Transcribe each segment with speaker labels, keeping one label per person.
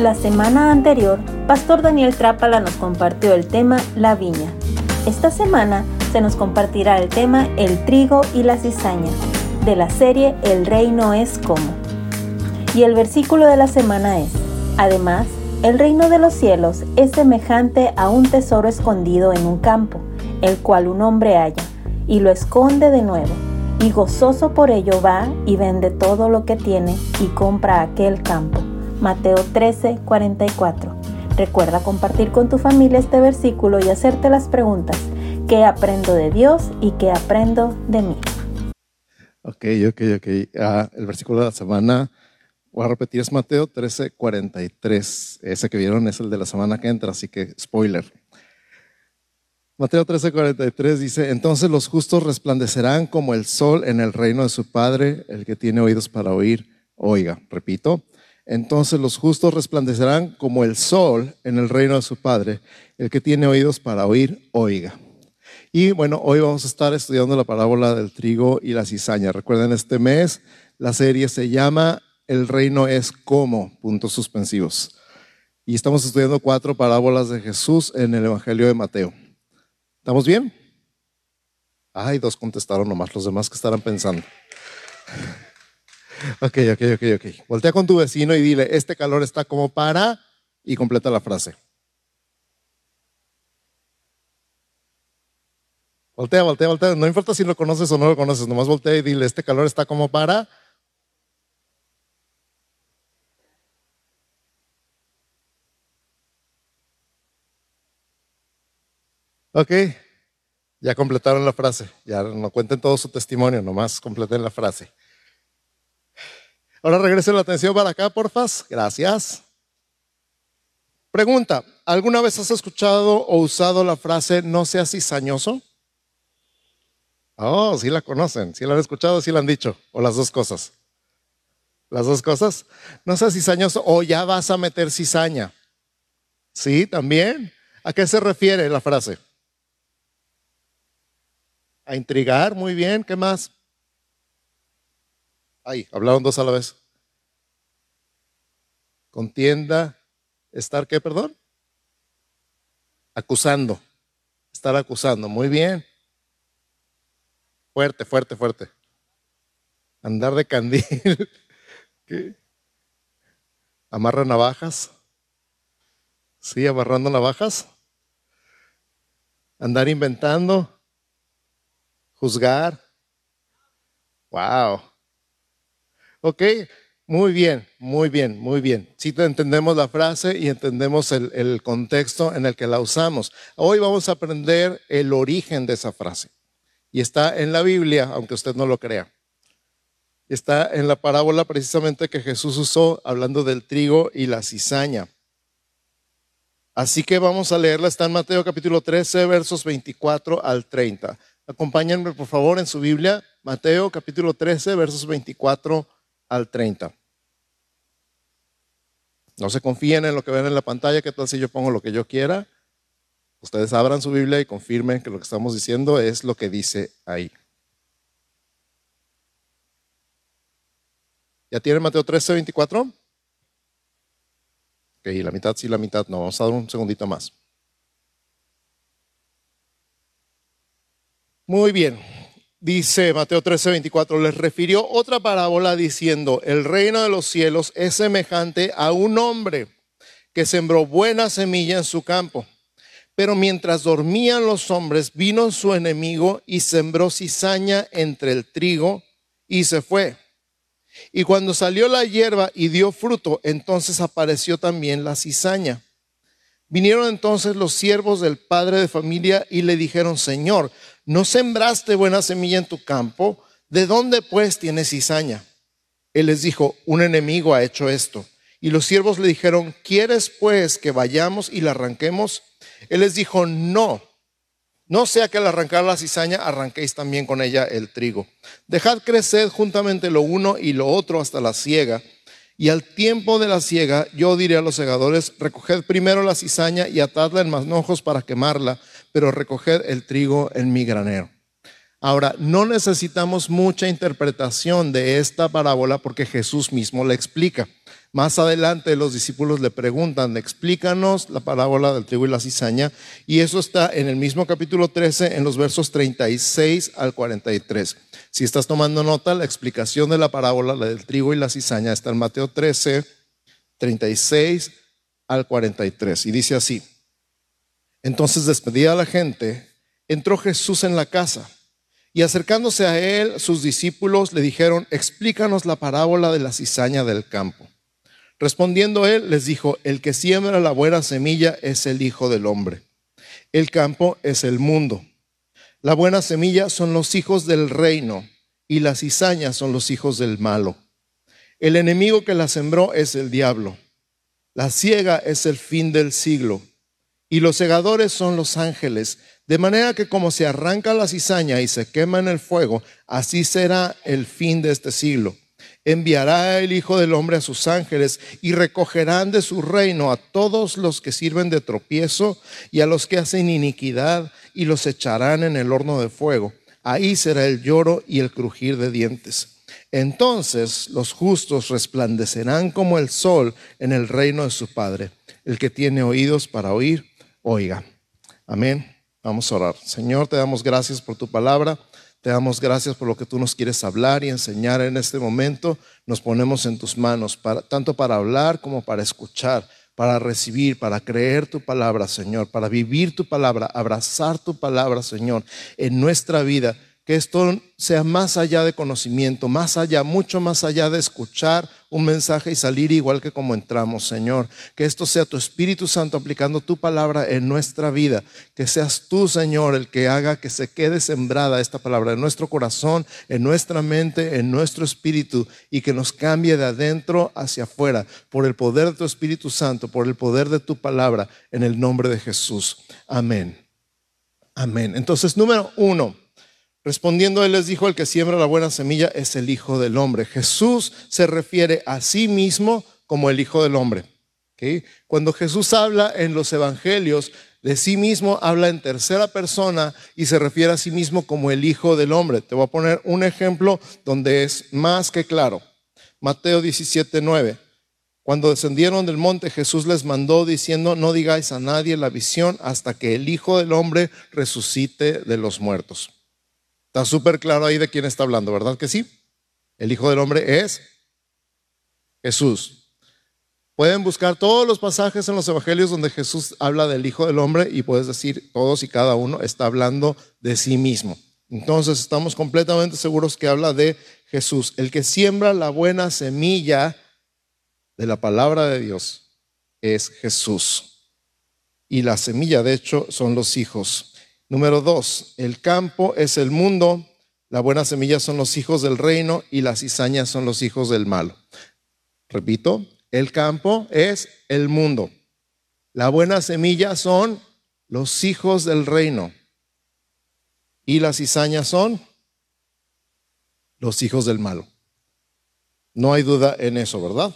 Speaker 1: La semana anterior, Pastor Daniel Trápala nos compartió el tema La viña. Esta semana se nos compartirá el tema El trigo y la cizaña, de la serie El reino es como. Y el versículo de la semana es, además, el reino de los cielos es semejante a un tesoro escondido en un campo, el cual un hombre halla, y lo esconde de nuevo, y gozoso por ello va y vende todo lo que tiene y compra aquel campo. Mateo 13, 44. Recuerda compartir con tu familia este versículo y hacerte las preguntas, ¿qué aprendo de Dios y qué aprendo de mí?
Speaker 2: Ok, ok, ok. Ah, el versículo de la semana, voy a repetir, es Mateo 13, 43. Ese que vieron es el de la semana que entra, así que spoiler. Mateo 13, 43 dice, entonces los justos resplandecerán como el sol en el reino de su Padre, el que tiene oídos para oír, oiga, repito, entonces los justos resplandecerán como el sol en el reino de su Padre. El que tiene oídos para oír, oiga. Y bueno, hoy vamos a estar estudiando la parábola del trigo y la cizaña. Recuerden, este mes la serie se llama El reino es como, puntos suspensivos. Y estamos estudiando cuatro parábolas de Jesús en el Evangelio de Mateo. ¿Estamos bien? Ay, dos contestaron nomás, los demás que estarán pensando. Ok, ok, ok, ok. Voltea con tu vecino y dile, este calor está como para, y completa la frase. Voltea, voltea, voltea. No importa si lo conoces o no lo conoces, nomás voltea y dile, este calor está como para. Ok, ya completaron la frase. Ya no cuenten todo su testimonio, nomás completen la frase. Ahora regresen la atención para acá, porfas. Gracias. Pregunta, ¿alguna vez has escuchado o usado la frase no seas cizañoso? Oh, sí la conocen, sí la han escuchado, sí la han dicho, o las dos cosas. Las dos cosas. No seas cizañoso o ya vas a meter cizaña. Sí, también. ¿A qué se refiere la frase? A intrigar, muy bien. ¿Qué más? Ay, hablaron dos a la vez. Contienda, estar qué, perdón? Acusando. Estar acusando. Muy bien. Fuerte, fuerte, fuerte. Andar de candil. ¿Qué? Amarra navajas. Sí, amarrando navajas. Andar inventando. Juzgar. Wow. Ok, muy bien, muy bien, muy bien. Si entendemos la frase y entendemos el, el, contexto en el que la usamos. Hoy vamos a aprender el origen de esa frase. Y está en la Biblia, aunque usted no lo crea. Está en la parábola precisamente que Jesús usó hablando del trigo y la cizaña. Así que vamos a leerla. Está en Mateo capítulo 13, versos 24 al 30. Acompáñenme por favor en su Biblia. Mateo capítulo 13, versos 24 al 30. No se confíen en lo que ven en la pantalla, que tal si yo pongo lo que yo quiera. Ustedes abran su Biblia y confirmen que lo que estamos diciendo es lo que dice ahí. ¿Ya tienen Mateo 13, 24? Ok, la mitad sí, la mitad no. Vamos a dar un segundito más. Muy bien dice Mateo 13, 24, les refirió otra parábola diciendo, el reino de los cielos es semejante a un hombre que sembró buena semilla en su campo. Pero mientras dormían los hombres, vino su enemigo y sembró cizaña entre el trigo y se fue. Y cuando salió la hierba y dio fruto, entonces apareció también la cizaña. Vinieron entonces los siervos del padre de familia y le dijeron, Señor, ¿no sembraste buena semilla en tu campo? ¿De dónde pues tienes cizaña? Él les dijo, un enemigo ha hecho esto. Y los siervos le dijeron, ¿quieres pues que vayamos y la arranquemos? Él les dijo, no, no sea que al arrancar la cizaña arranquéis también con ella el trigo. Dejad crecer juntamente lo uno y lo otro hasta la siega. Y al tiempo de la siega, yo diré a los segadores, recoged primero la cizaña y atadla en manojos para quemarla, pero recoged el trigo en mi granero. Ahora, no necesitamos mucha interpretación de esta parábola porque Jesús mismo la explica. Más adelante los discípulos le preguntan, explícanos la parábola del trigo y la cizaña, y eso está en el mismo capítulo 13, en los versos 36 al 43. Si estás tomando nota, la explicación de la parábola del trigo y la cizaña está en Mateo 13, 36 al 43, y dice así, entonces despedida a la gente, entró Jesús en la casa. Y acercándose a él, sus discípulos le dijeron, explícanos la parábola de la cizaña del campo. Respondiendo él, les dijo, el que siembra la buena semilla es el Hijo del Hombre. El campo es el mundo. La buena semilla son los hijos del reino y las cizañas son los hijos del malo. El enemigo que la sembró es el diablo. La ciega es el fin del siglo y los segadores son los ángeles. De manera que como se arranca la cizaña y se quema en el fuego, así será el fin de este siglo. Enviará el Hijo del Hombre a sus ángeles y recogerán de su reino a todos los que sirven de tropiezo y a los que hacen iniquidad y los echarán en el horno de fuego. Ahí será el lloro y el crujir de dientes. Entonces los justos resplandecerán como el sol en el reino de su Padre. El que tiene oídos para oír, oiga. Amén. Vamos a orar. Señor, te damos gracias por tu palabra. Te damos gracias por lo que tú nos quieres hablar y enseñar en este momento. Nos ponemos en tus manos, para, tanto para hablar como para escuchar, para recibir, para creer tu palabra, Señor, para vivir tu palabra, abrazar tu palabra, Señor, en nuestra vida que esto sea más allá de conocimiento, más allá, mucho más allá de escuchar un mensaje y salir igual que como entramos, Señor. Que esto sea tu Espíritu Santo aplicando tu palabra en nuestra vida. Que seas tú, Señor, el que haga que se quede sembrada esta palabra en nuestro corazón, en nuestra mente, en nuestro espíritu y que nos cambie de adentro hacia afuera por el poder de tu Espíritu Santo, por el poder de tu palabra, en el nombre de Jesús. Amén. Amén. Entonces, número uno. Respondiendo él les dijo, el que siembra la buena semilla es el Hijo del Hombre. Jesús se refiere a sí mismo como el Hijo del Hombre. Cuando Jesús habla en los Evangelios, de sí mismo habla en tercera persona y se refiere a sí mismo como el Hijo del Hombre. Te voy a poner un ejemplo donde es más que claro. Mateo 17, 9. Cuando descendieron del monte, Jesús les mandó diciendo, no digáis a nadie la visión hasta que el Hijo del Hombre resucite de los muertos. Está súper claro ahí de quién está hablando, ¿verdad que sí? El Hijo del Hombre es Jesús. Pueden buscar todos los pasajes en los evangelios donde Jesús habla del Hijo del Hombre y puedes decir, todos y cada uno está hablando de sí mismo. Entonces estamos completamente seguros que habla de Jesús. El que siembra la buena semilla de la palabra de Dios es Jesús. Y la semilla, de hecho, son los hijos. Número dos, el campo es el mundo, la buena semilla son los hijos del reino y las cizañas son los hijos del malo. Repito, el campo es el mundo. La buena semilla son los hijos del reino. Y las cizañas son los hijos del malo. No hay duda en eso, ¿verdad?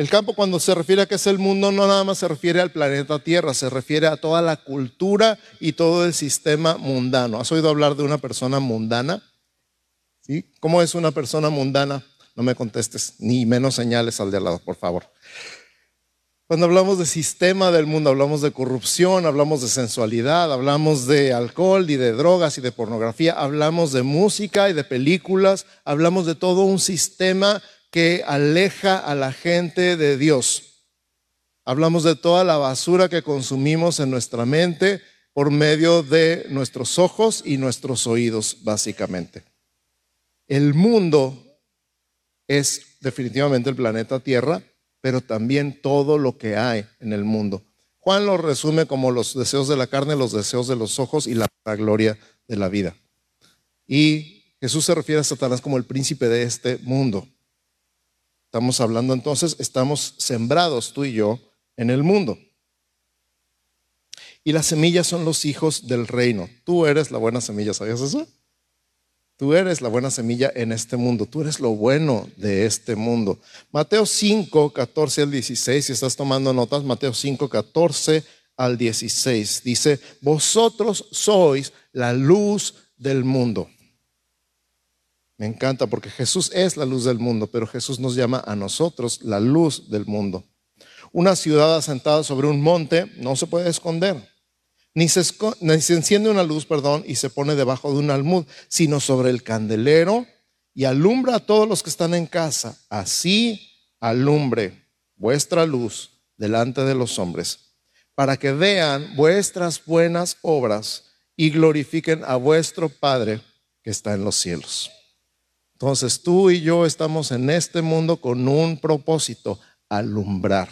Speaker 2: El campo cuando se refiere a que es el mundo no nada más se refiere al planeta Tierra, se refiere a toda la cultura y todo el sistema mundano. ¿Has oído hablar de una persona mundana? ¿Sí? ¿Cómo es una persona mundana? No me contestes, ni menos señales al de al lado, por favor. Cuando hablamos de sistema del mundo, hablamos de corrupción, hablamos de sensualidad, hablamos de alcohol y de drogas y de pornografía, hablamos de música y de películas, hablamos de todo un sistema que aleja a la gente de Dios. Hablamos de toda la basura que consumimos en nuestra mente por medio de nuestros ojos y nuestros oídos, básicamente. El mundo es definitivamente el planeta Tierra, pero también todo lo que hay en el mundo. Juan lo resume como los deseos de la carne, los deseos de los ojos y la gloria de la vida. Y Jesús se refiere a Satanás como el príncipe de este mundo. Estamos hablando entonces, estamos sembrados tú y yo en el mundo. Y las semillas son los hijos del reino. Tú eres la buena semilla, ¿sabías eso? Tú eres la buena semilla en este mundo. Tú eres lo bueno de este mundo. Mateo 5, 14 al 16, si estás tomando notas, Mateo 5, 14 al 16, dice, vosotros sois la luz del mundo. Me encanta porque Jesús es la luz del mundo, pero Jesús nos llama a nosotros la luz del mundo. Una ciudad asentada sobre un monte no se puede esconder, ni se, enciende una luz, perdón, y se pone debajo de un almud, sino sobre el candelero y alumbra a todos los que están en casa. Así alumbre vuestra luz delante de los hombres, para que vean vuestras buenas obras y glorifiquen a vuestro Padre que está en los cielos. Entonces tú y yo estamos en este mundo con un propósito, alumbrar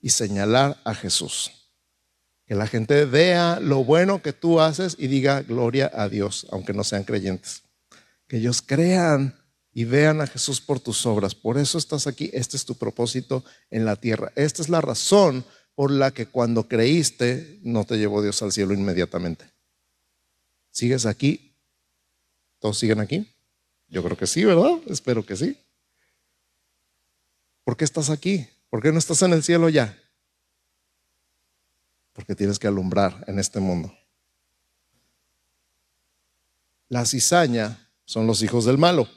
Speaker 2: y señalar a Jesús. Que la gente vea lo bueno que tú haces y diga gloria a Dios, aunque no sean creyentes. Que ellos crean y vean a Jesús por tus obras. Por eso estás aquí. Este es tu propósito en la tierra. Esta es la razón por la que cuando creíste no te llevó Dios al cielo inmediatamente. ¿Sigues aquí? ¿Todos siguen aquí? Yo creo que sí, ¿verdad? Espero que sí. ¿Por qué estás aquí? ¿Por qué no estás en el cielo ya? Porque tienes que alumbrar en este mundo. La cizaña son los hijos del malo.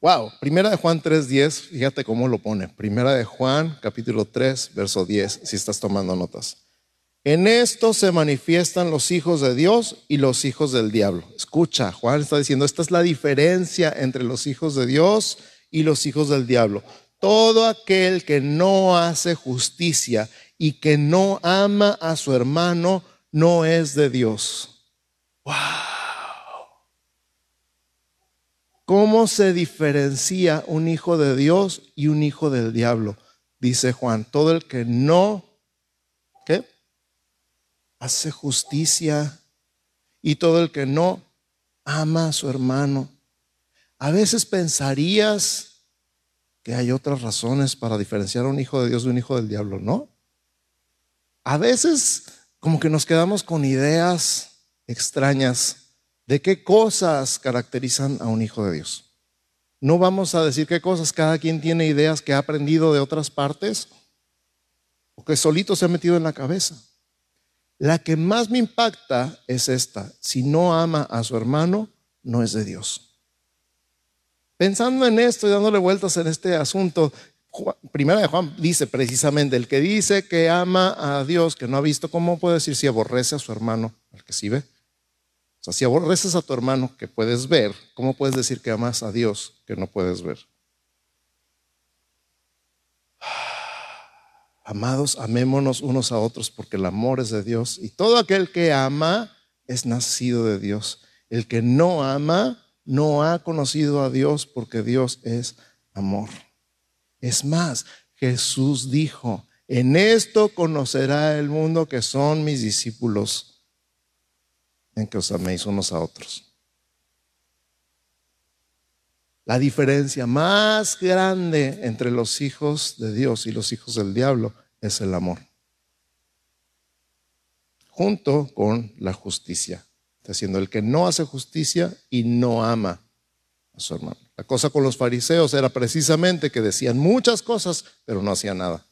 Speaker 2: Wow, primera de Juan 3:10, fíjate cómo lo pone. Primera de Juan, capítulo 3, verso 10, si estás tomando notas. En esto se manifiestan los hijos de Dios y los hijos del diablo. Escucha, Juan está diciendo, esta es la diferencia entre los hijos de Dios y los hijos del diablo. Todo aquel que no hace justicia y que no ama a su hermano no es de Dios. Wow. ¿Cómo se diferencia un hijo de Dios y un hijo del diablo? Dice Juan, todo el que no. Hace justicia y todo el que no ama a su hermano. A veces pensarías que hay otras razones para diferenciar a un hijo de Dios de un hijo del diablo, ¿no? A veces como que nos quedamos con ideas extrañas de qué cosas caracterizan a un hijo de Dios. No vamos a decir qué cosas, cada quien tiene ideas que ha aprendido de otras partes o que solito se ha metido en la cabeza. La que más me impacta es esta. Si no ama a su hermano, no es de Dios. Pensando en esto y dándole vueltas en este asunto, Primera de Juan dice precisamente, el que dice que ama a Dios, que no ha visto, ¿cómo puede decir si aborrece a su hermano, al que sí ve? O sea, si aborreces a tu hermano que puedes ver, ¿cómo puedes decir que amas a Dios que no puedes ver? Amados, amémonos unos a otros porque el amor es de Dios y todo aquel que ama es nacido de Dios. El que no ama no ha conocido a Dios porque Dios es amor. Es más, Jesús dijo, en esto conocerá el mundo que son mis discípulos, en que os améis unos a otros. La diferencia más grande entre los hijos de Dios y los hijos del diablo es el amor, junto con la justicia. Está diciendo el que no hace justicia y no ama a su hermano. La cosa con los fariseos era precisamente que decían muchas cosas, pero no hacían nada.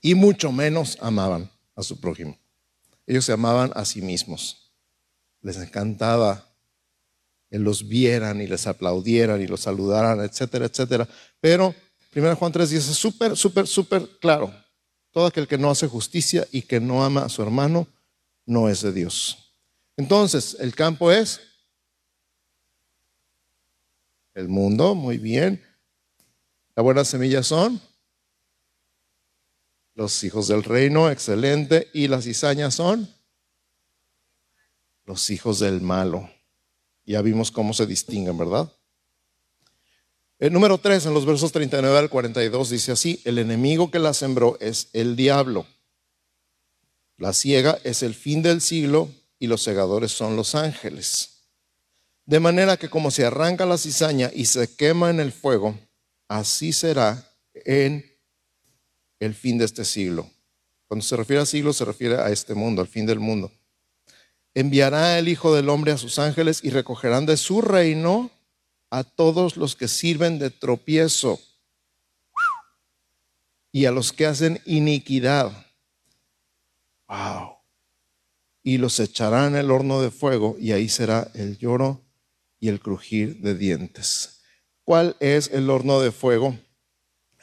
Speaker 2: Y mucho menos amaban a su prójimo. Ellos se amaban a sí mismos. Les encantaba que los vieran y les aplaudieran y los saludaran, etcétera, etcétera. Pero 1 Juan 3 dice súper, súper, súper claro. Todo aquel que no hace justicia y que no ama a su hermano no es de Dios. Entonces, el campo es el mundo, muy bien. La buena semilla son los hijos del reino, excelente. Y las cizañas son los hijos del malo. Ya vimos cómo se distinguen, ¿verdad? El número 3, en los versos 39 al 42, dice así, el enemigo que la sembró es el diablo. La ciega es el fin del siglo y los segadores son los ángeles. De manera que como se arranca la cizaña y se quema en el fuego, así será en el fin de este siglo. Cuando se refiere a siglo, se refiere a este mundo, al fin del mundo enviará el Hijo del Hombre a sus ángeles y recogerán de su reino a todos los que sirven de tropiezo y a los que hacen iniquidad. Wow. Y los echarán en el horno de fuego y ahí será el lloro y y el crujir de dientes. ¿Cuál es el horno de fuego?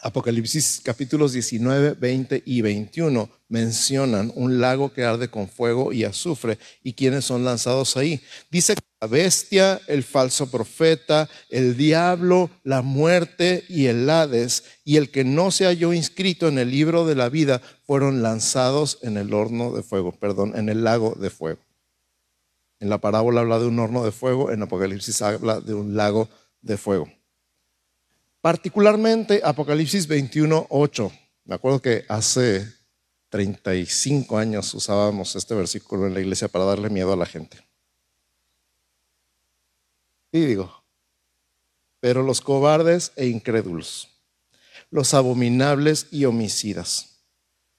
Speaker 2: Apocalipsis capítulos 19, 20 y 21 mencionan un lago que arde con fuego y azufre y quienes son lanzados ahí. Dice que la bestia, el falso profeta, el diablo, la muerte y el Hades y el que no se halló inscrito en el libro de la vida fueron lanzados en el horno de fuego, perdón, en el lago de fuego. En la parábola habla de un horno de fuego, en Apocalipsis habla de un lago de fuego. Particularmente Apocalipsis 21, 8. Me acuerdo que hace 35 años usábamos este versículo en la iglesia para darle miedo a la gente. Y digo, pero los cobardes e incrédulos, los abominables y homicidas,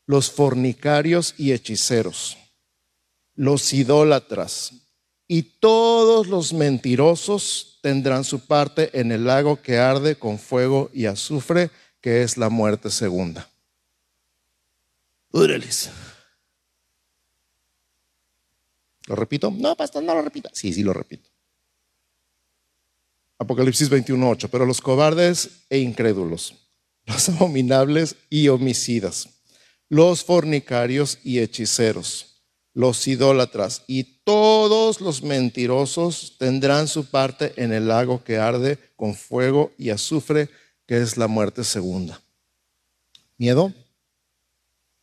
Speaker 2: los fornicarios y hechiceros, los idólatras y todos los mentirosos tendrán su parte en el lago que arde con fuego y azufre, que es la muerte segunda. Úreles. ¿Lo repito? No, pastor, no lo repita. Sí, sí lo repito. Apocalipsis 21.8. Pero los cobardes e incrédulos, los abominables y homicidas, los fornicarios y hechiceros los idólatras y todos los mentirosos tendrán su parte en el lago que arde con fuego y azufre, que es la muerte segunda. ¿Miedo?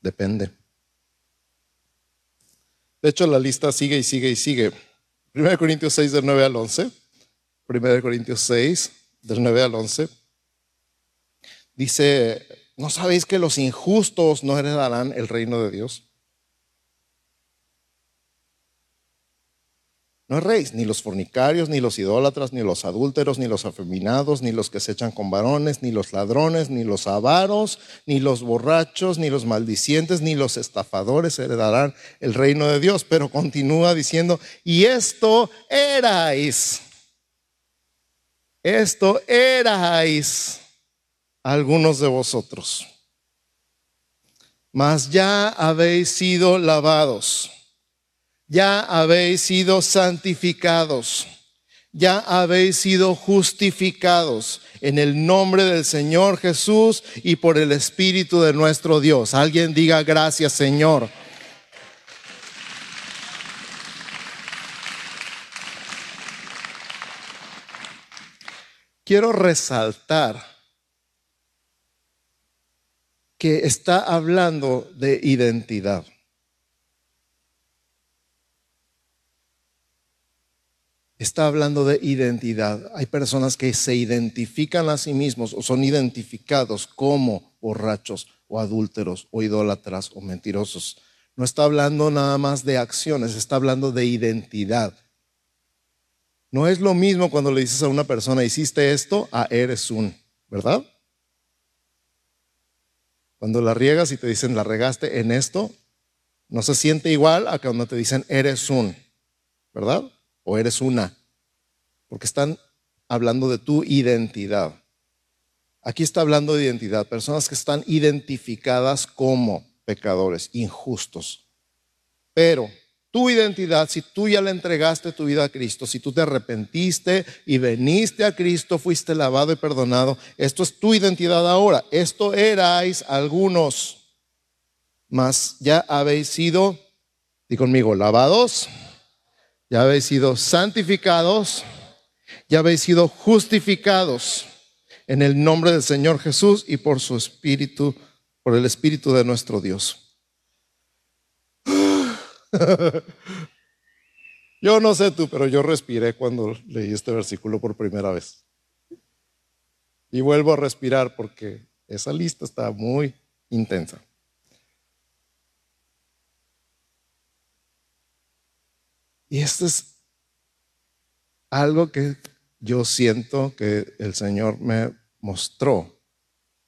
Speaker 2: Depende. De hecho, la lista sigue y sigue y sigue. 1 Corintios 6, del 9 al 11. 1 Corintios 6, del 9 al 11. Dice, ¿no sabéis que los injustos no heredarán el reino de Dios? No es ni los fornicarios, ni los idólatras, ni los adúlteros, ni los afeminados, ni los que se echan con varones, ni los ladrones, ni los avaros, ni los borrachos, ni los maldicientes, ni los estafadores heredarán el reino de Dios. Pero continúa diciendo, y esto erais, esto erais algunos de vosotros, mas ya habéis sido lavados ya habéis sido santificados, ya habéis sido justificados en el nombre del Señor Jesús y por el Espíritu de nuestro Dios. Alguien diga gracias Señor. Quiero resaltar que está hablando de identidad. está hablando de identidad. Hay personas que se identifican a sí mismos o son identificados como borrachos o adúlteros o idólatras o mentirosos. No está hablando nada más de acciones, está hablando de identidad. No es lo mismo cuando le dices a una persona, hiciste esto, a eres un, ¿verdad? Cuando la riegas y te dicen, la regaste en esto, no se siente igual a cuando te dicen, eres un, ¿verdad? o eres una, porque están hablando de tu identidad. Aquí está hablando de identidad, personas que están identificadas como pecadores, injustos. Pero tu identidad, si tú ya le entregaste tu vida a Cristo, si tú te arrepentiste y veniste a Cristo, fuiste lavado y perdonado, esto es tu identidad ahora. Esto erais algunos, mas ya habéis sido, di conmigo, lavados ya habéis sido santificados, ya habéis sido justificados en el nombre del Señor Jesús y por su Espíritu, por el Espíritu de nuestro Dios. Yo no sé tú, pero yo respiré cuando leí este versículo por primera vez. Y vuelvo a respirar porque esa lista está muy intensa. Y esto es algo que yo siento que el Señor me mostró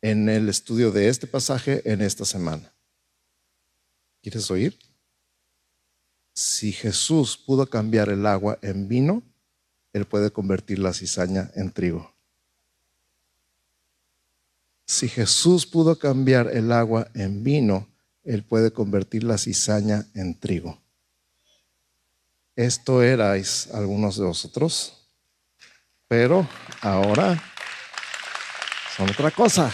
Speaker 2: en el estudio de este pasaje en esta semana. ¿Quieres oír? Si Jesús pudo cambiar el agua en vino, Él puede convertir la cizaña en trigo. Si Jesús pudo cambiar el agua en vino, Él puede convertir la cizaña en trigo. Esto erais algunos de vosotros, pero ahora son otra cosa.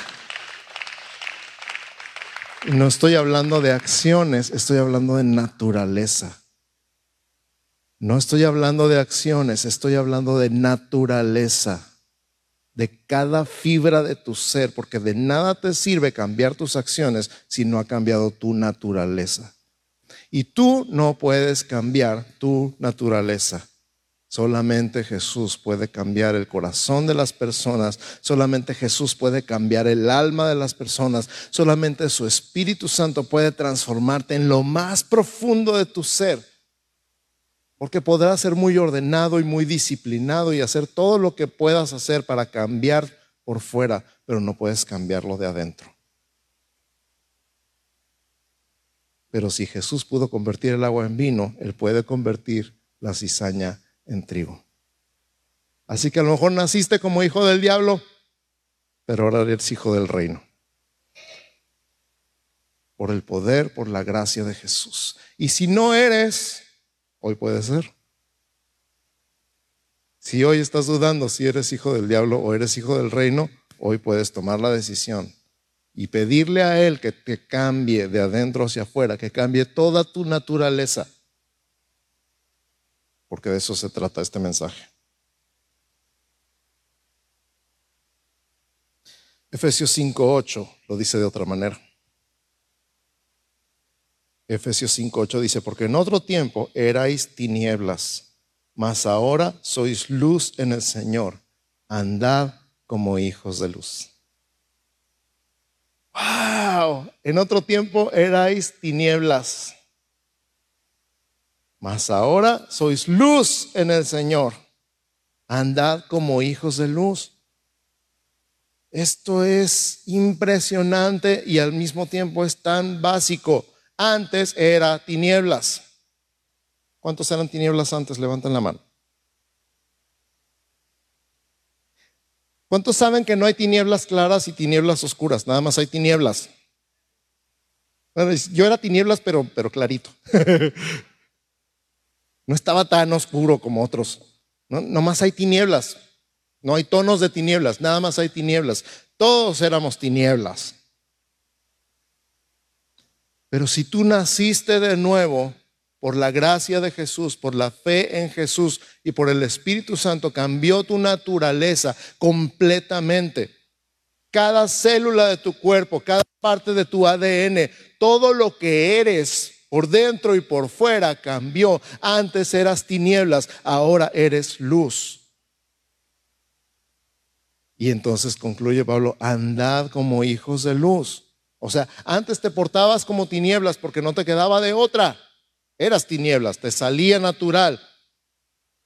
Speaker 2: No estoy hablando de acciones, estoy hablando de naturaleza. No estoy hablando de acciones, estoy hablando de naturaleza, de cada fibra de tu ser, porque de nada te sirve cambiar tus acciones si no ha cambiado tu naturaleza. Y tú no puedes cambiar tu naturaleza. Solamente Jesús puede cambiar el corazón de las personas, solamente Jesús puede cambiar el alma de las personas, solamente su Espíritu Santo puede transformarte en lo más profundo de tu ser. Porque podrás ser muy ordenado y muy disciplinado y hacer todo lo que puedas hacer para cambiar por fuera, pero no puedes cambiarlo de adentro. Pero si Jesús pudo convertir el agua en vino, Él puede convertir la cizaña en trigo. Así que a lo mejor naciste como hijo del diablo, pero ahora eres hijo del reino. Por el poder, por la gracia de Jesús. Y si no eres, hoy puede ser. Si hoy estás dudando si eres hijo del diablo o eres hijo del reino, hoy puedes tomar la decisión y pedirle a Él que te cambie de adentro hacia afuera, que cambie toda tu naturaleza porque de eso se trata este mensaje. Efesios 5.8 lo dice de otra manera. Efesios 5.8 dice, porque en otro tiempo erais tinieblas, mas ahora sois luz en el Señor. Andad como hijos de luz. ¡Wow! En otro tiempo erais tinieblas mas ahora sois luz en el Señor. Andad como hijos de luz. Esto es impresionante y al mismo tiempo es tan básico. Antes era tinieblas. ¿Cuántos eran tinieblas antes? Levanten la mano. ¿Cuántos saben que no hay tinieblas claras y tinieblas oscuras? Nada más hay tinieblas. yo era tinieblas, pero, pero clarito. No estaba tan oscuro como otros. No, más hay tinieblas. No hay tonos de tinieblas, nada más hay tinieblas. Todos éramos tinieblas. Pero si tú naciste de nuevo por la gracia de Jesús, por la fe en Jesús y por el Espíritu Santo, cambió tu naturaleza completamente. Cada célula de tu cuerpo, cada parte de tu ADN, todo lo que eres por dentro y por fuera cambió. Antes eras tinieblas, ahora eres luz. Y entonces concluye Pablo, andad como hijos de luz. O sea, antes te portabas como tinieblas porque no te quedaba de otra. Eras tinieblas, te salía natural.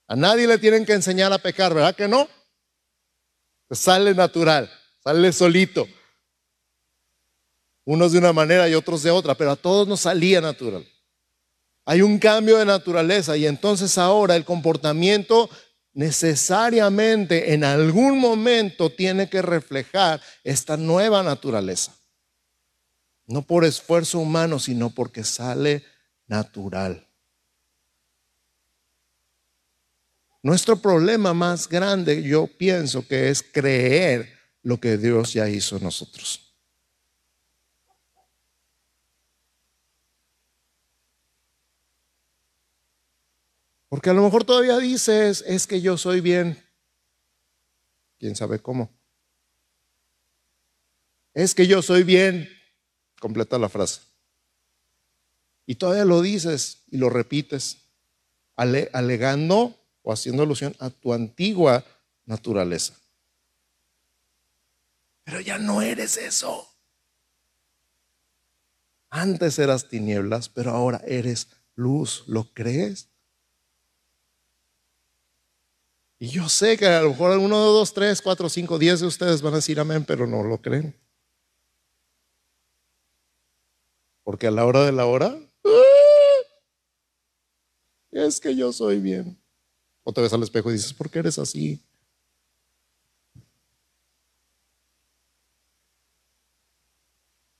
Speaker 2: A nadie le tienen que enseñar a pecar, ¿verdad que no? Te sale natural, sale solito. Unos de una manera y otros de otra, pero a todos nos salía natural. Hay un cambio de naturaleza y entonces ahora el comportamiento necesariamente en algún momento tiene que reflejar esta nueva naturaleza. No por esfuerzo humano, sino porque sale natural. Nuestro problema más grande, yo pienso que es creer lo que Dios ya hizo en nosotros. Porque a lo mejor todavía dices, es que yo soy bien. ¿Quién sabe cómo? Es que yo soy bien. Completa la frase. Y todavía lo dices y lo repites, alegando o haciendo alusión a tu antigua naturaleza. Pero ya no eres eso. Antes eras tinieblas, pero ahora eres luz. ¿Lo crees? Y yo sé que a lo mejor uno, dos, tres, cuatro, cinco, diez de ustedes van a decir amén, pero no lo creen. Porque a la hora de la hora, ¡ah! es que yo soy bien. O te ves al espejo y dices, ¿por qué eres así?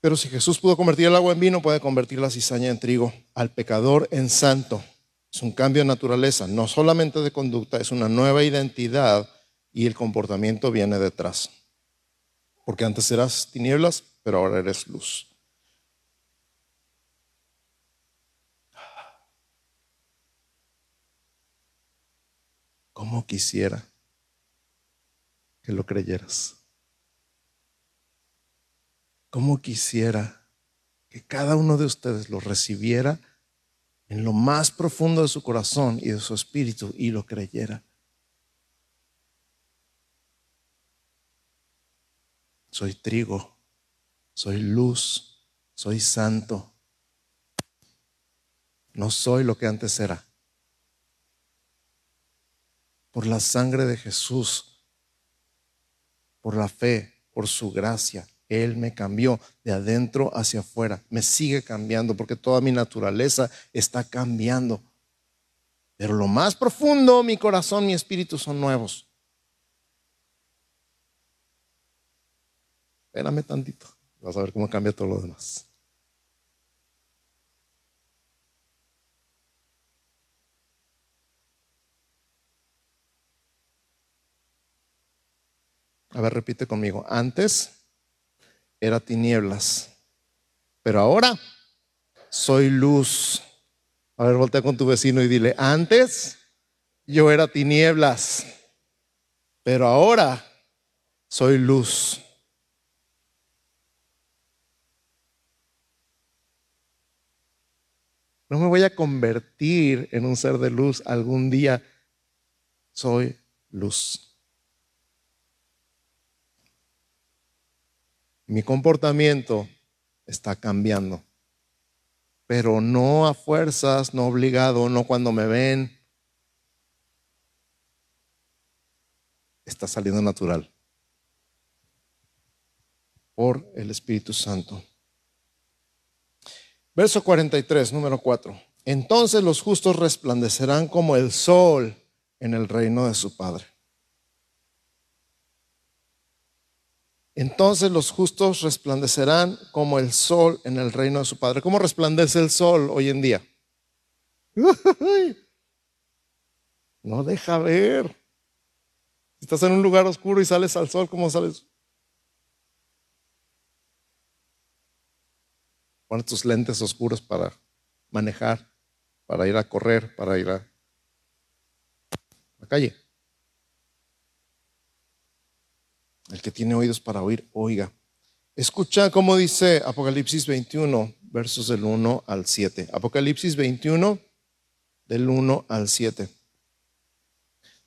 Speaker 2: Pero si Jesús pudo convertir el agua en vino, puede convertir la cizaña en trigo, al pecador en santo. Es un cambio de naturaleza, no solamente de conducta, es una nueva identidad y el comportamiento viene detrás. Porque antes eras tinieblas, pero ahora eres luz. ¿Cómo quisiera que lo creyeras? ¿Cómo quisiera que cada uno de ustedes lo recibiera en lo más profundo de su corazón y de su espíritu y lo creyera? Soy trigo, soy luz, soy santo. No soy lo que antes era por la sangre de Jesús, por la fe, por su gracia. Él me cambió de adentro hacia afuera. Me sigue cambiando porque toda mi naturaleza está cambiando. Pero lo más profundo, mi corazón, mi espíritu son nuevos. Espérame tantito. Vas a ver cómo cambia todo lo demás. A ver, repite conmigo. Antes era tinieblas, pero ahora soy luz. A ver, voltea con tu vecino y dile, antes yo era tinieblas, pero ahora soy luz. No me voy a convertir en un ser de luz algún día. Soy luz. Mi comportamiento está cambiando, pero no a fuerzas, no obligado, no cuando me ven. Está saliendo natural por el Espíritu Santo. Verso 43, número 4. Entonces los justos resplandecerán como el sol en el reino de su Padre. Entonces los justos resplandecerán como el sol en el reino de su Padre. ¿Cómo resplandece el sol hoy en día? No deja ver. Si estás en un lugar oscuro y sales al sol, ¿cómo sales? Pones tus lentes oscuros para manejar, para ir a correr, para ir a la calle. El que tiene oídos para oír, oiga. Escucha cómo dice Apocalipsis 21, versos del 1 al 7. Apocalipsis 21, del 1 al 7.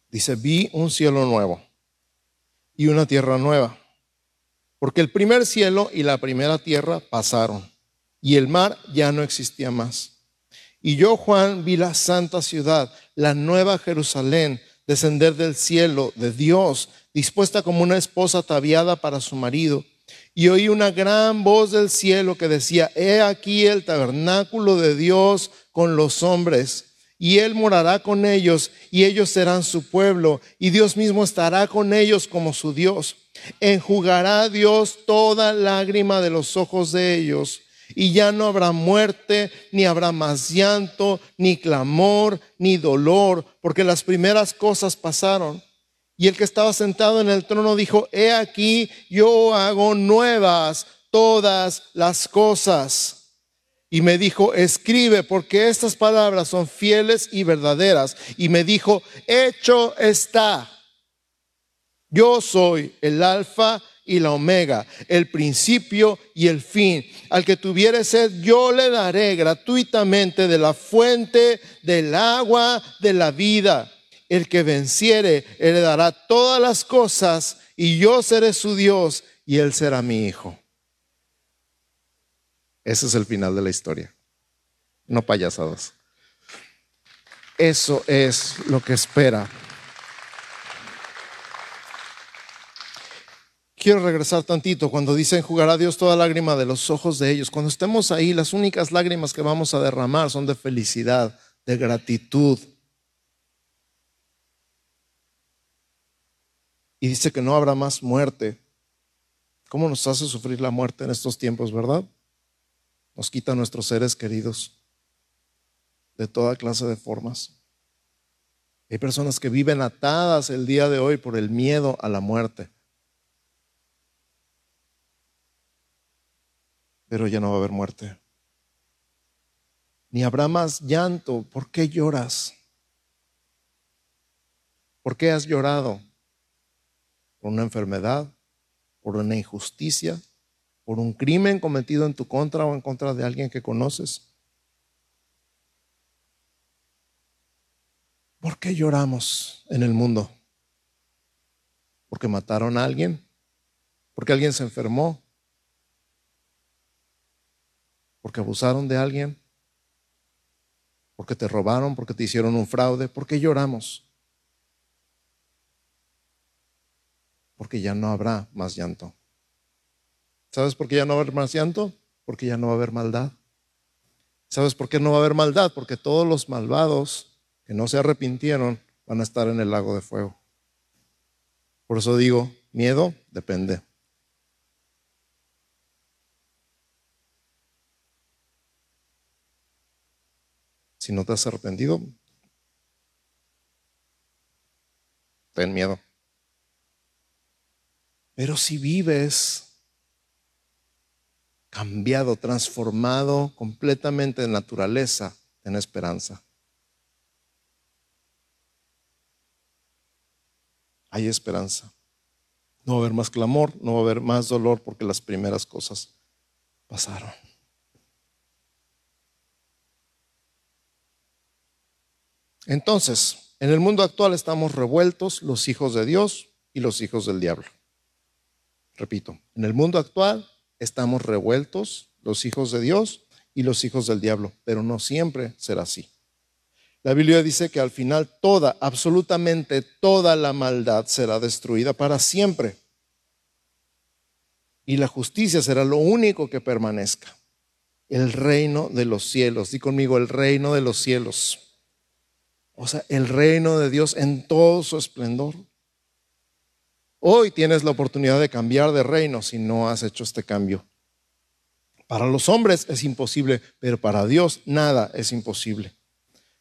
Speaker 2: Dice, vi un cielo nuevo y una tierra nueva, porque el primer cielo y la primera tierra pasaron, y el mar ya no existía más. Y yo, Juan, vi la santa ciudad, la nueva Jerusalén, descender del cielo de Dios, dispuesta como una esposa ataviada para su marido. Y oí una gran voz del cielo que decía, he aquí el tabernáculo de Dios con los hombres, y él morará con ellos, y ellos serán su pueblo, y Dios mismo estará con ellos como su Dios. Enjugará Dios toda lágrima de los ojos de ellos y ya no habrá muerte, ni habrá más llanto, ni clamor, ni dolor, porque las primeras cosas pasaron. Y el que estaba sentado en el trono dijo, he aquí, yo hago nuevas todas las cosas. Y me dijo, escribe, porque estas palabras son fieles y verdaderas. Y me dijo, hecho está. Yo soy el alfa y la omega, el principio y el fin. Al que tuviere sed, yo le daré gratuitamente de la fuente del agua de la vida. El que venciere heredará todas las cosas y yo seré su Dios y él será mi hijo. Ese es el final de la historia. No payasadas. Eso es lo que espera quiero regresar tantito cuando dicen jugará Dios toda lágrima de los ojos de ellos. Cuando estemos ahí, las únicas lágrimas que vamos a derramar son de felicidad, de gratitud. Y dice que no habrá más muerte. ¿Cómo nos hace sufrir la muerte en estos tiempos, verdad? Nos quita nuestros seres queridos de toda clase de formas. Hay personas que viven atadas el día de hoy por el miedo a la muerte. Pero ya no va a haber muerte. Ni habrá más llanto. ¿Por qué lloras? ¿Por qué has llorado? ¿Por una enfermedad? ¿Por una injusticia? ¿Por un crimen cometido en tu contra o en contra de alguien que conoces? ¿Por qué lloramos en el mundo? ¿Porque mataron a alguien? ¿Porque alguien se enfermó? ¿Porque abusaron de alguien? ¿Porque te robaron? ¿Porque te hicieron un fraude? ¿Por qué lloramos? Porque ya no habrá más llanto. ¿Sabes por qué ya no va a haber más llanto? Porque ya no va a haber maldad. ¿Sabes por qué no va a haber maldad? Porque todos los malvados que no se arrepintieron van a estar en el lago de fuego. Por eso digo, miedo depende. Si no te has arrepentido, ten miedo. Pero si vives cambiado, transformado completamente de naturaleza, ten esperanza. hay esperanza. No va a haber más clamor, no va a haber más dolor porque las primeras cosas pasaron. Entonces, en el mundo actual estamos revueltos los hijos de Dios y los hijos del diablo. Repito, en el mundo actual estamos revueltos los hijos de Dios y los hijos del diablo, pero no siempre será así. La Biblia dice que al final toda, absolutamente toda la maldad será destruida para siempre. Y la justicia será lo único que permanezca. El reino de los cielos. Di conmigo, el reino de los cielos. O sea, el reino de Dios en todo su esplendor. Hoy tienes la oportunidad de cambiar de reino si no has hecho este cambio. Para los hombres es imposible, pero para Dios nada es imposible.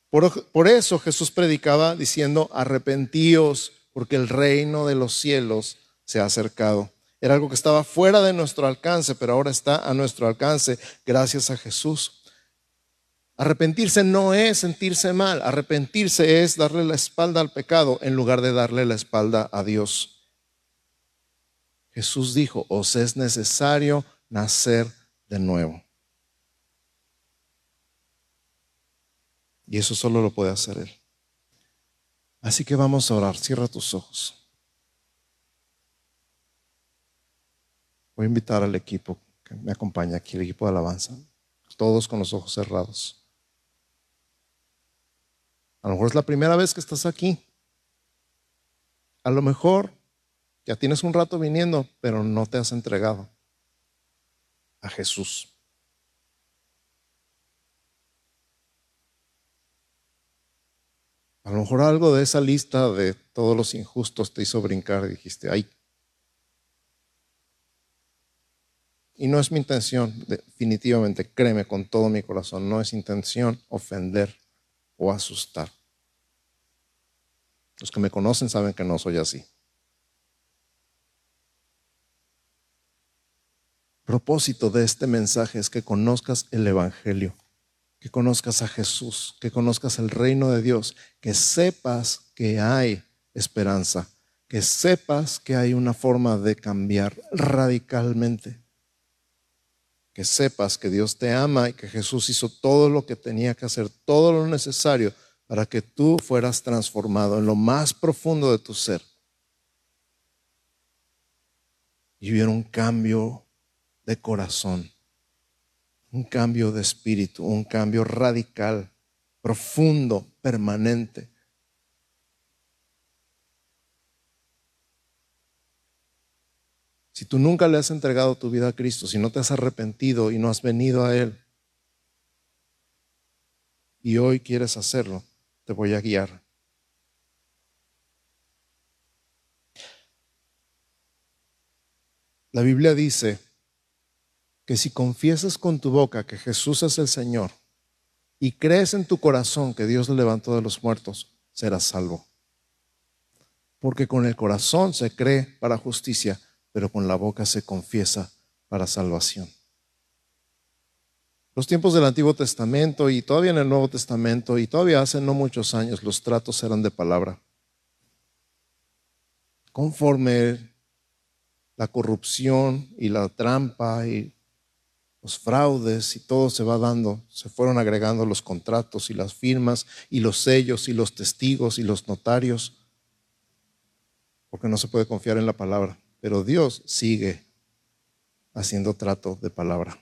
Speaker 2: Por, eso Jesús predicaba diciendo, arrepentíos porque el reino de los cielos se ha acercado. Era algo que estaba fuera de nuestro alcance, pero ahora está a nuestro alcance gracias a Jesús. Arrepentirse no es sentirse mal, arrepentirse es darle la espalda al pecado en lugar de darle la espalda a Dios. Jesús dijo, os es necesario nacer de nuevo. Y eso solo lo puede hacer Él. Así que vamos a orar. Cierra tus ojos. Voy a invitar al equipo que me acompaña aquí, el equipo de alabanza. Todos con los ojos cerrados. A lo mejor es la primera vez que estás aquí. A lo mejor ya tienes un rato viniendo, pero no te has entregado a Jesús. A lo mejor algo de esa lista de todos los injustos te hizo brincar y dijiste, ay. Y no es mi intención, definitivamente, créeme con todo mi corazón, no es intención ofender o asustar. Los que me conocen saben que no soy así. propósito de este mensaje es que conozcas el Evangelio que conozcas a Jesús, que conozcas el reino de Dios, que sepas que hay esperanza, que sepas que hay una forma de cambiar radicalmente, que sepas que Dios te ama y que Jesús hizo todo lo que tenía que hacer, todo lo necesario para que tú fueras transformado en lo más profundo de tu ser. Y hubiera un cambio de corazón un cambio de espíritu, un cambio radical, profundo, permanente. Si tú nunca le has entregado tu vida a Cristo, si no te has arrepentido y no has venido a Él, y hoy quieres hacerlo, te voy a guiar. La Biblia dice que si confiesas con tu boca que Jesús es el Señor y crees en tu corazón que Dios le levantó de los muertos, serás salvo. Porque con el corazón se cree para justicia, pero con la boca se confiesa para salvación. Los tiempos del Antiguo Testamento y todavía en el Nuevo Testamento y todavía hace no muchos años los tratos eran de palabra. Conforme la corrupción y la trampa y los fraudes y todo se va dando, se fueron agregando los contratos y las firmas y los sellos y los testigos y los notarios, porque no se puede confiar en la palabra, pero Dios sigue haciendo trato de palabra.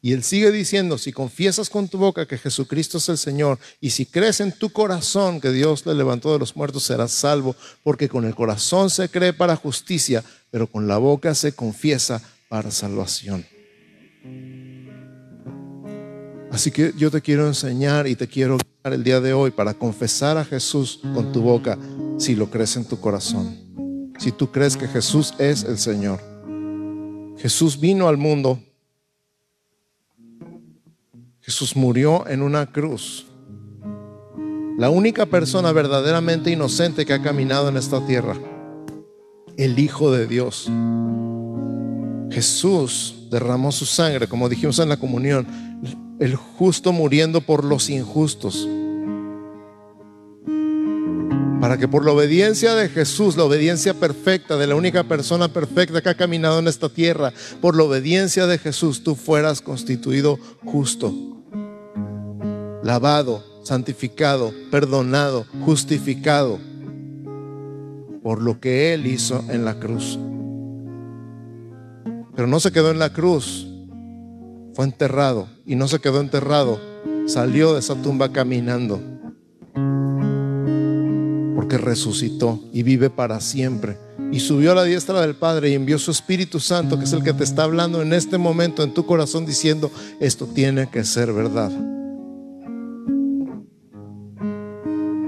Speaker 2: Y él sigue diciendo, si confiesas con tu boca que Jesucristo es el Señor y si crees en tu corazón que Dios le levantó de los muertos, serás salvo, porque con el corazón se cree para justicia, pero con la boca se confiesa para salvación. Así que yo te quiero enseñar y te quiero guiar el día de hoy para confesar a Jesús con tu boca si lo crees en tu corazón. Si tú crees que Jesús es el Señor. Jesús vino al mundo Jesús murió en una cruz. La única persona verdaderamente inocente que ha caminado en esta tierra. El Hijo de Dios. Jesús derramó su sangre, como dijimos en la comunión, el justo muriendo por los injustos. Para que por la obediencia de Jesús, la obediencia perfecta de la única persona perfecta que ha caminado en esta tierra, por la obediencia de Jesús, tú fueras constituido justo lavado, santificado, perdonado, justificado por lo que Él hizo en la cruz. Pero no se quedó en la cruz, fue enterrado y no se quedó enterrado, salió de esa tumba caminando, porque resucitó y vive para siempre. Y subió a la diestra del Padre y envió su Espíritu Santo, que es el que te está hablando en este momento en tu corazón, diciendo, esto tiene que ser verdad.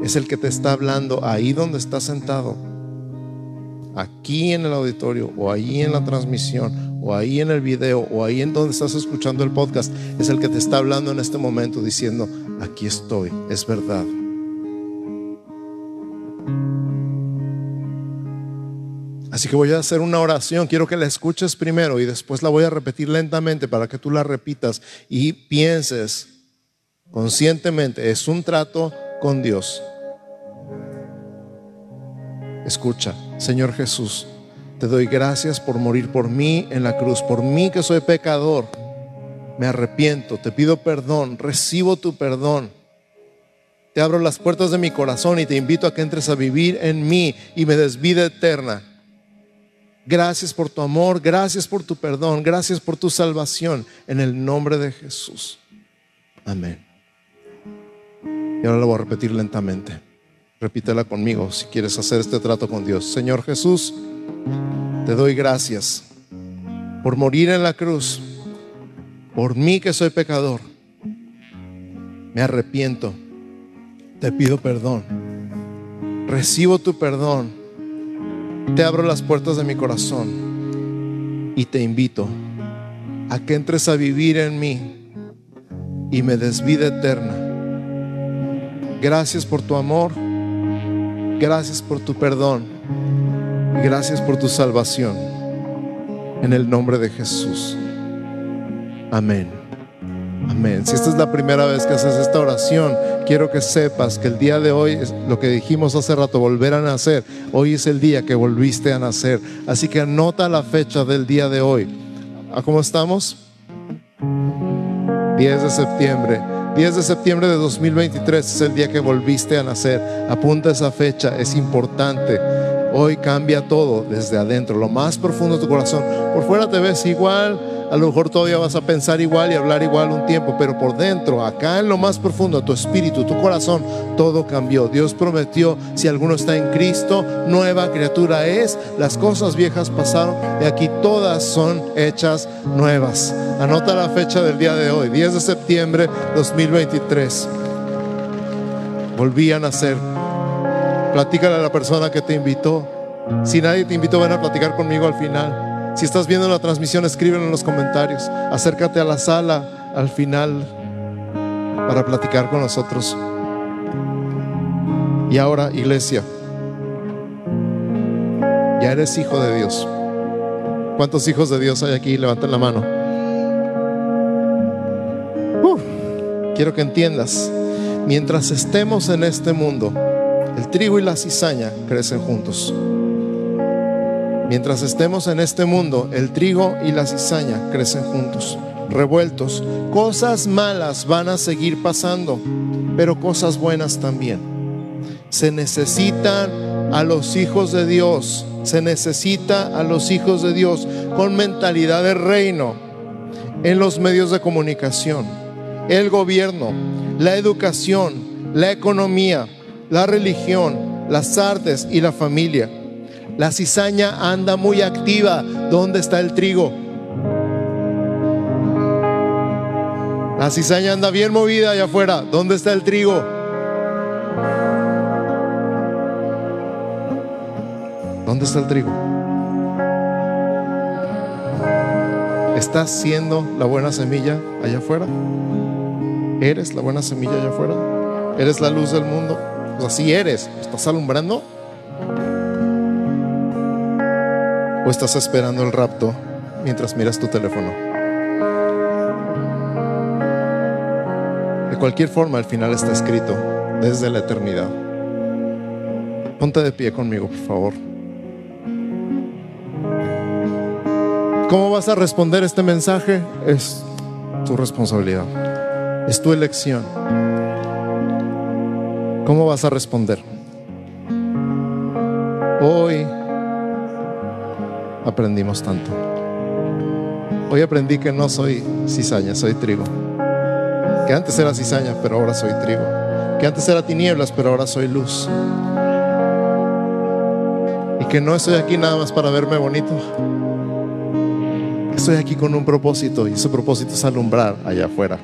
Speaker 2: es el que te está hablando ahí donde estás sentado, aquí en el auditorio o ahí en la transmisión o ahí en el video o ahí en donde estás escuchando el podcast, es el que te está hablando en este momento diciendo, aquí estoy, es verdad. Así que voy a hacer una oración, quiero que la escuches primero y después la voy a repetir lentamente para que tú la repitas y pienses conscientemente, es un trato con Dios. Escucha, Señor Jesús, te doy gracias por morir por mí en la cruz, por mí que soy pecador. Me arrepiento, te pido perdón, recibo tu perdón. Te abro las puertas de mi corazón y te invito a que entres a vivir en mí y me des vida eterna. Gracias por tu amor, gracias por tu perdón, gracias por tu salvación en el nombre de Jesús. Amén. Y ahora lo voy a repetir lentamente. Repítela conmigo si quieres hacer este trato con Dios. Señor Jesús, te doy gracias por morir en la cruz, por mí que soy pecador. Me arrepiento, te pido perdón, recibo tu perdón, te abro las puertas de mi corazón y te invito a que entres a vivir en mí y me des vida eterna. Gracias por tu amor Gracias por tu perdón. Gracias por tu salvación. En el nombre de Jesús. Amén. Si esta es la primera vez que haces esta oración, quiero que sepas que el día de hoy, es lo que dijimos hace rato, volver a nacer, hoy es el día que volviste a nacer. Así que anota la fecha del día de hoy. ¿A cómo estamos? 10 de septiembre. 10 de septiembre de 2023 es el día que volviste a nacer. Apunta esa fecha, es importante. Hoy cambia todo desde adentro, lo más profundo de tu corazón. Por fuera te ves igual, a lo mejor todavía vas a pensar igual y hablar igual un tiempo, pero por dentro, acá en lo más profundo, tu espíritu, tu corazón, todo cambió. Dios prometió, si alguno está en Cristo, nueva criatura es. Las cosas viejas pasaron y aquí todas son hechas nuevas. Anota la fecha del día de hoy, 10 de septiembre 2023. Volví a nacer. Platícale a la persona que te invitó. Si nadie te invitó, ven a platicar conmigo al final. Si estás viendo la transmisión, escríbelo en los comentarios. Acércate a la sala al final para platicar con nosotros. Y ahora, iglesia, ya eres hijo de Dios. ¿Cuántos hijos de Dios hay aquí? Levanten la mano. Uh, quiero que entiendas, mientras estemos en este mundo, el trigo y la cizaña crecen juntos. Mientras estemos en este mundo, el trigo y la cizaña crecen juntos, revueltos. Cosas malas van a seguir pasando, pero cosas buenas también. Se necesitan a los hijos de Dios, se necesita a los hijos de Dios con mentalidad de reino en los medios de comunicación, el gobierno, la educación, la economía, la religión, las artes y la familia. La cizaña anda muy activa. ¿Dónde está el trigo? La cizaña anda bien movida allá afuera. ¿Dónde está el trigo? ¿Dónde está el trigo? ¿Estás siendo la buena semilla allá afuera? ¿Eres la buena semilla allá afuera? ¿Eres la luz del mundo? Pues así eres. ¿Estás alumbrando? ¿O estás esperando el rapto mientras miras tu teléfono? De cualquier forma, al final está escrito desde la eternidad. Ponte de pie conmigo, por favor. ¿Cómo vas a responder este mensaje? Es tu responsabilidad. Es tu elección. ¿Cómo vas a responder? Hoy aprendimos tanto. Hoy aprendí que no soy cizaña, soy trigo. Que antes era cizaña, pero ahora soy trigo. Que antes era tinieblas, pero ahora soy luz. Y que no estoy aquí nada más para verme bonito. Estoy aquí con un propósito y ese propósito es alumbrar allá afuera.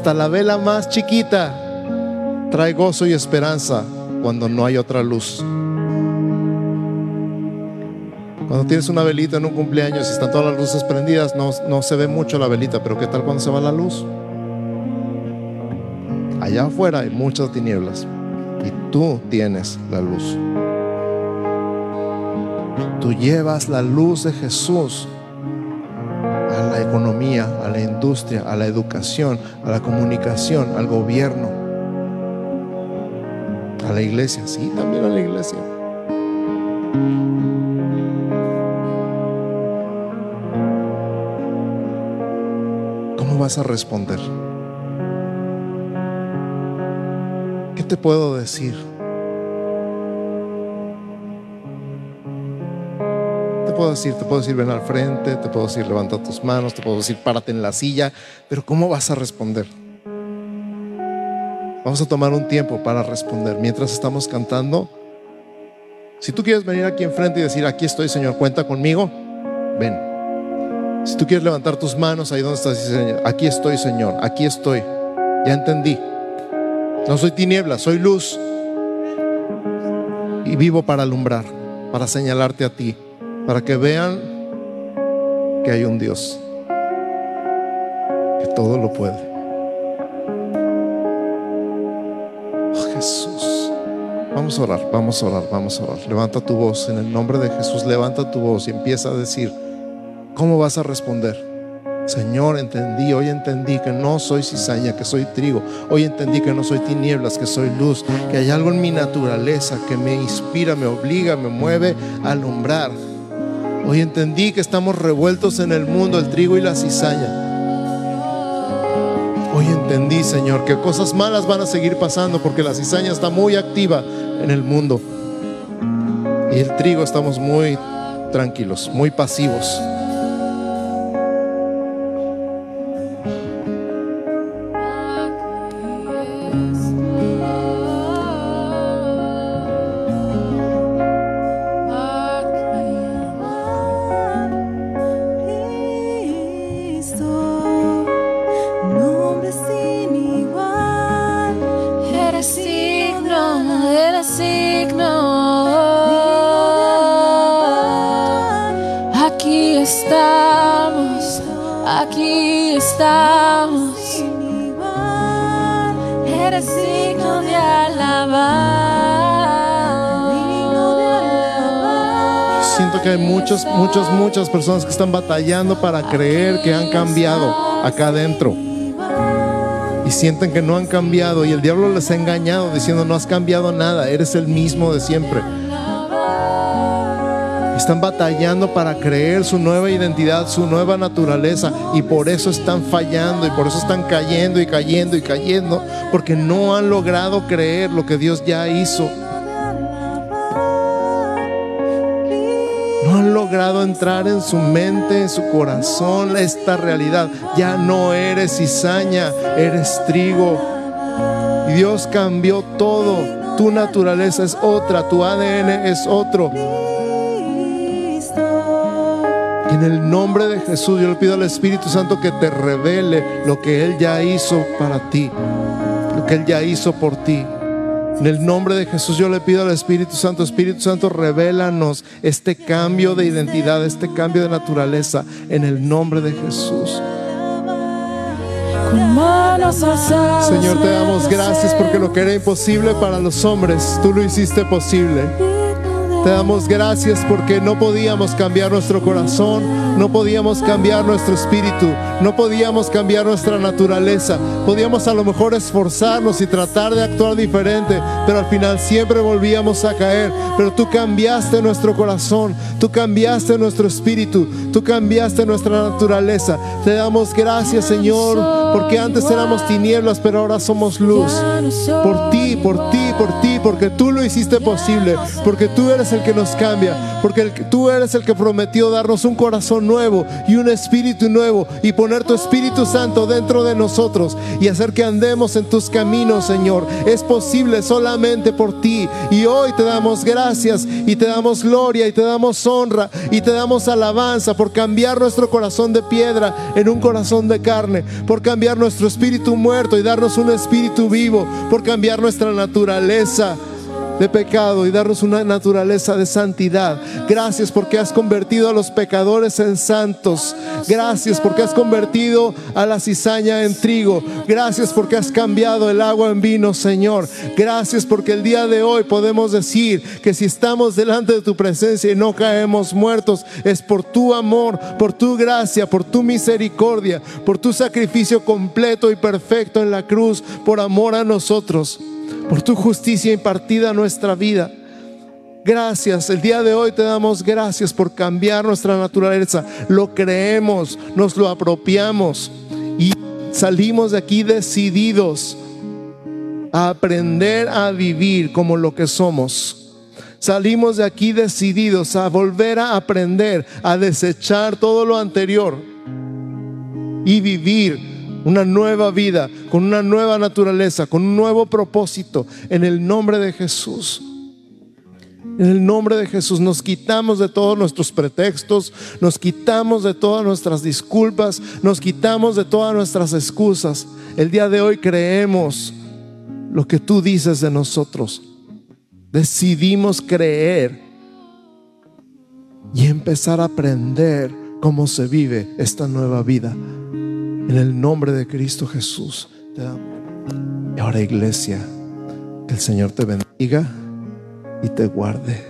Speaker 2: Hasta la vela más chiquita trae gozo y esperanza cuando no hay otra luz. Cuando tienes una velita en un cumpleaños y están todas las luces prendidas, no, no se ve mucho la velita, pero ¿qué tal cuando se va la luz? Allá afuera hay muchas tinieblas y tú tienes la luz. Tú llevas la luz de Jesús a la industria, a la educación, a la comunicación, al gobierno, a la iglesia, sí, también a la iglesia. ¿Cómo vas a responder? ¿Qué te puedo decir? Puedo decir, te puedo decir, ven al frente, te puedo decir, levanta tus manos, te puedo decir, párate en la silla, pero ¿cómo vas a responder? Vamos a tomar un tiempo para responder. Mientras estamos cantando, si tú quieres venir aquí enfrente y decir, aquí estoy, Señor, cuenta conmigo, ven. Si tú quieres levantar tus manos ahí donde estás, Señor, aquí estoy, Señor, aquí estoy. Ya entendí. No soy tiniebla, soy luz. Y vivo para alumbrar, para señalarte a ti, para que vean que hay un Dios, que todo lo puede. Oh, Jesús. Vamos a orar, vamos a orar, vamos a orar. Levanta tu voz en el nombre de Jesús, levanta tu voz y empieza a decir, ¿cómo vas a responder? Señor, entendí, hoy entendí que no soy cizaña, que soy trigo. Hoy entendí que no soy tinieblas, que soy luz, que hay algo en mi naturaleza que me inspira, me obliga, me mueve a alumbrar. Hoy entendí que estamos revueltos en el mundo, el trigo y la cizaña. Hoy entendí, Señor, que cosas malas van a seguir pasando porque la cizaña está muy activa en el mundo. Y el trigo estamos muy tranquilos, muy pasivos. Muchas, muchas, personas que están batallando para creer que han cambiado acá adentro. Y sienten que no han cambiado y el diablo les ha engañado diciendo no has cambiado nada, eres el mismo de siempre. Están batallando para creer su nueva identidad, su nueva naturaleza y por eso están fallando y por eso están cayendo y cayendo y cayendo porque no han logrado creer lo que Dios ya hizo. Entrar en su mente, en su corazón, esta realidad. Ya no eres cizaña, eres trigo. Y Dios cambió todo. Tu naturaleza es otra, tu ADN es otro. Y en el nombre de Jesús yo le pido al Espíritu Santo que te revele lo que Él ya hizo para ti, lo que Él ya hizo por ti. En el nombre de Jesús yo le pido al Espíritu Santo, Espíritu Santo, revélanos este cambio de identidad, este cambio de naturaleza, en el nombre de Jesús. Señor, te damos gracias porque lo que era imposible para los hombres, tú lo hiciste posible. Te damos gracias porque no podíamos cambiar nuestro corazón, no podíamos cambiar nuestro espíritu, no podíamos cambiar nuestra naturaleza. Podíamos a lo mejor esforzarnos y tratar de actuar diferente, pero al final siempre volvíamos a caer. Pero tú cambiaste nuestro corazón, tú cambiaste nuestro espíritu, tú cambiaste nuestra naturaleza. Te damos gracias, Señor, porque antes éramos tinieblas, pero ahora somos luz. Por ti, por ti, por ti, porque tú lo hiciste posible, porque tú eres el que nos cambia, porque tú eres el que prometió darnos un corazón nuevo y un espíritu nuevo y poner tu Espíritu Santo dentro de nosotros y hacer que andemos en tus caminos, Señor. Es posible solamente por ti y hoy te damos gracias y te damos gloria y te damos honra y te damos alabanza por cambiar nuestro corazón de piedra en un corazón de carne, por cambiar nuestro espíritu muerto y darnos un espíritu vivo, por cambiar nuestra naturaleza de pecado y darnos una naturaleza de santidad. Gracias porque has convertido a los pecadores en santos. Gracias porque has convertido a la cizaña en trigo. Gracias porque has cambiado el agua en vino, Señor. Gracias porque el día de hoy podemos decir que si estamos delante de tu presencia y no caemos muertos, es por tu amor, por tu gracia, por tu misericordia, por tu sacrificio completo y perfecto en la cruz, por amor a nosotros por tu justicia impartida a nuestra vida. Gracias, el día de hoy te damos gracias por cambiar nuestra naturaleza. Lo creemos, nos lo apropiamos y salimos de aquí decididos a aprender a vivir como lo que somos. Salimos de aquí decididos a volver a aprender, a desechar todo lo anterior y vivir una nueva vida, con una nueva naturaleza, con un nuevo propósito, en el nombre de Jesús. En el nombre de Jesús nos quitamos de todos nuestros pretextos, nos quitamos de todas nuestras disculpas, nos quitamos de todas nuestras excusas. El día de hoy creemos lo que tú dices de nosotros. Decidimos creer y empezar a aprender cómo se vive esta nueva vida. En el nombre de Cristo Jesús. te damos. Y ahora iglesia, que el Señor te bendiga y te guarde.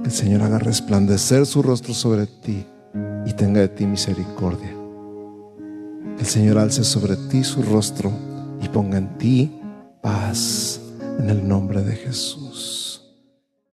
Speaker 2: Que el Señor haga resplandecer su rostro sobre ti y tenga de ti misericordia. Que el Señor alce sobre ti su rostro y ponga en ti paz en el nombre de Jesús.